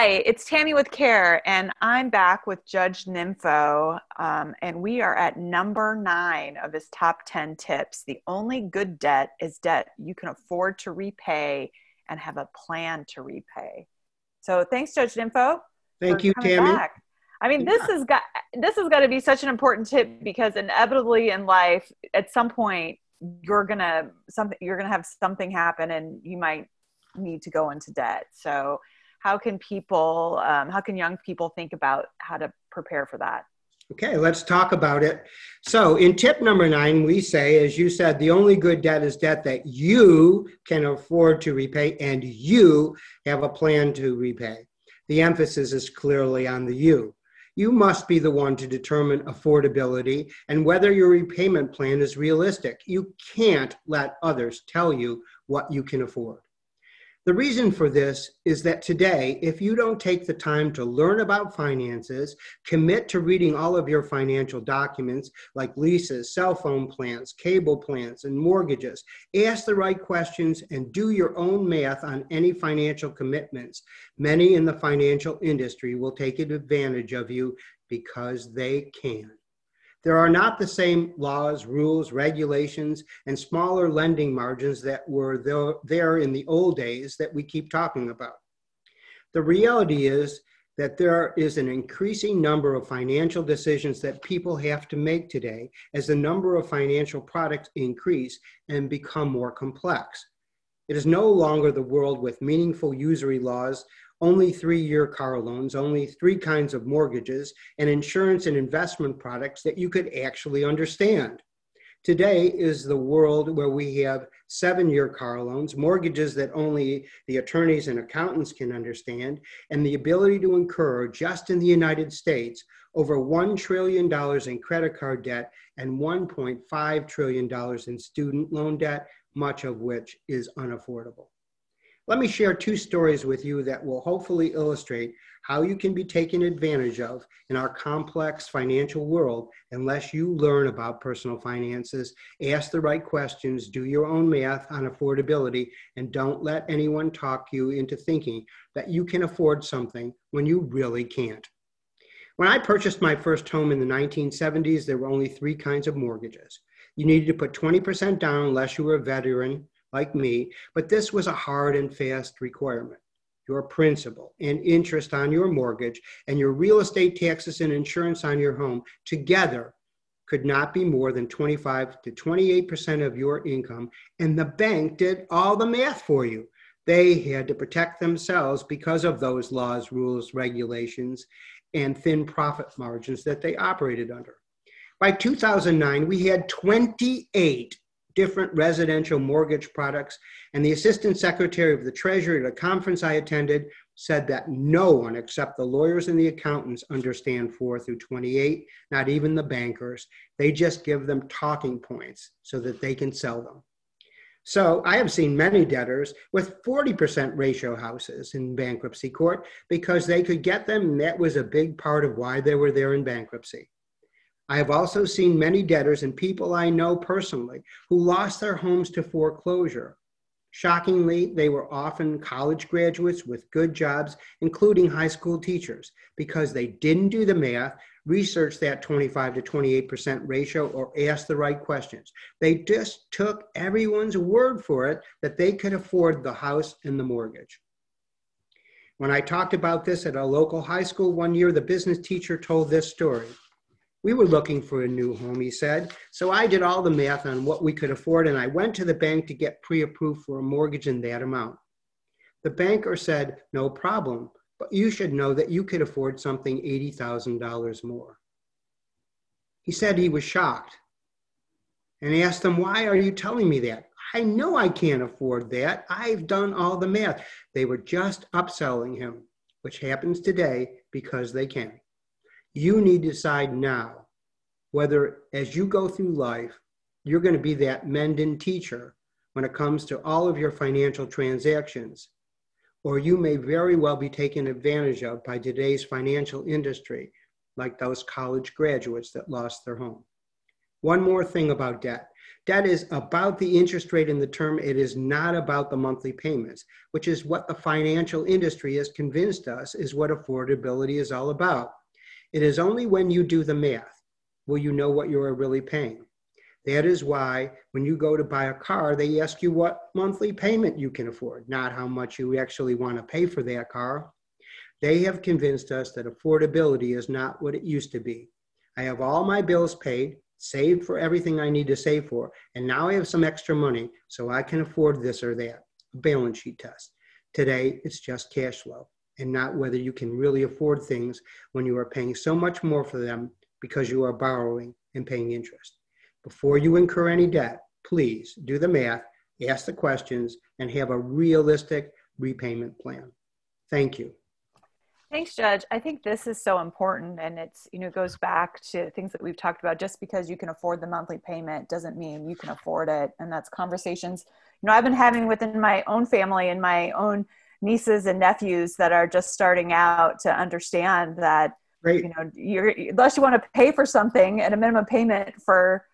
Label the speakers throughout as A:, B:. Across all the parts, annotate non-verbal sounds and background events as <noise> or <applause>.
A: Hi, it's Tammy with Care, and I'm back with Judge Ninfo, um, and we are at number nine of his top 10 tips. The only good debt is debt you can afford to repay and have a plan to repay. So, thanks, Judge Ninfo.
B: Thank you, Tammy. Back.
A: I mean, this has got this has got to be such an important tip because inevitably in life, at some point, you're gonna something you're gonna have something happen, and you might need to go into debt. So how can people um, how can young people think about how to prepare for that
B: okay let's talk about it so in tip number nine we say as you said the only good debt is debt that you can afford to repay and you have a plan to repay the emphasis is clearly on the you you must be the one to determine affordability and whether your repayment plan is realistic. You can't let others tell you what you can afford. The reason for this is that today, if you don't take the time to learn about finances, commit to reading all of your financial documents like leases, cell phone plans, cable plans, and mortgages, ask the right questions, and do your own math on any financial commitments, many in the financial industry will take advantage of you because they can. There are not the same laws, rules, regulations, and smaller lending margins that were there in the old days that we keep talking about. The reality is that there is an increasing number of financial decisions that people have to make today as the number of financial products increase and become more complex. It is no longer the world with meaningful usury laws only three year car loans, only three kinds of mortgages, and insurance and investment products that you could actually understand. Today is the world where we have seven year car loans, mortgages that only the attorneys and accountants can understand, and the ability to incur just in the United States over $1 trillion in credit card debt and $1.5 trillion in student loan debt, much of which is unaffordable. Let me share two stories with you that will hopefully illustrate how you can be taken advantage of in our complex financial world unless you learn about personal finances, ask the right questions, do your own math on affordability, and don't let anyone talk you into thinking that you can afford something when you really can't. When I purchased my first home in the 1970s, there were only three kinds of mortgages. You needed to put 20% down unless you were a veteran like me, but this was a hard and fast requirement. Your principal and interest on your mortgage and your real estate taxes and insurance on your home together could not be more than 25 to 28% of your income, and the bank did all the math for you. They had to protect themselves because of those laws, rules, regulations, and thin profit margins that they operated under. By 2009, we had 28 different residential mortgage products. And the assistant secretary of the treasury at a conference I attended said that no one except the lawyers and the accountants understand 4 through 28, not even the bankers. They just give them talking points so that they can sell them. So I have seen many debtors with 40% ratio houses in bankruptcy court because they could get them, and that was a big part of why they were there in bankruptcy. I have also seen many debtors and people I know personally who lost their homes to foreclosure. Shockingly, they were often college graduates with good jobs, including high school teachers, because they didn't do the math, research that 25 to 28% ratio, or ask the right questions. They just took everyone's word for it that they could afford the house and the mortgage. When I talked about this at a local high school one year, the business teacher told this story. We were looking for a new home, he said. So I did all the math on what we could afford and I went to the bank to get pre approved for a mortgage in that amount. The banker said, No problem, but you should know that you could afford something $80,000 more. He said he was shocked and asked them, Why are you telling me that? I know I can't afford that. I've done all the math. They were just upselling him, which happens today because they can. You need to decide now whether, as you go through life, you're going to be that Mendon teacher when it comes to all of your financial transactions, or you may very well be taken advantage of by today's financial industry, like those college graduates that lost their home. One more thing about debt Debt is about the interest rate in the term. It is not about the monthly payments, which is what the financial industry has convinced us is what affordability is all about. It is only when you do the math will you know what you are really paying. That is why when you go to buy a car, they ask you what monthly payment you can afford, not how much you actually want to pay for that car. They have convinced us that affordability is not what it used to be. I have all my bills paid, saved for everything I need to save for, and now I have some extra money so I can afford this or that. A balance sheet test. Today, it's just cash flow and not whether you can really afford things when you are paying so much more for them because you are borrowing and paying interest. Before you incur any debt, please do the math, ask the questions, and have a realistic repayment plan. Thank you.
A: Thanks, Judge. I think this is so important, and it's you know it goes back to things that we've talked about. Just because you can afford the monthly payment doesn't mean you can afford it, and that's conversations you know I've been having within my own family and my own nieces and nephews that are just starting out to understand that
B: Great.
A: you know you're unless you want to pay for something at a minimum payment for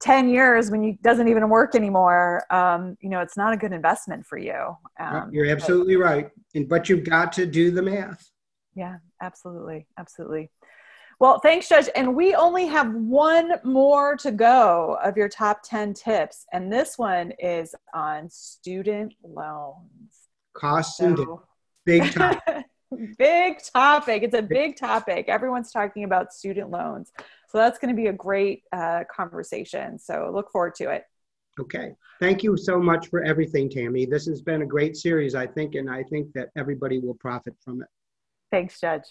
A: 10 years when you doesn't even work anymore um, you know it's not a good investment for you
B: um, you're absolutely but, right and, but you've got to do the math
A: yeah, absolutely. Absolutely. Well, thanks, Judge. And we only have one more to go of your top 10 tips. And this one is on student loans.
B: Costs so, and big topic. <laughs>
A: big topic. It's a big topic. Everyone's talking about student loans. So that's going to be a great uh, conversation. So look forward to it.
B: Okay. Thank you so much for everything, Tammy. This has been a great series, I think, and I think that everybody will profit from it.
A: Thanks, Judge.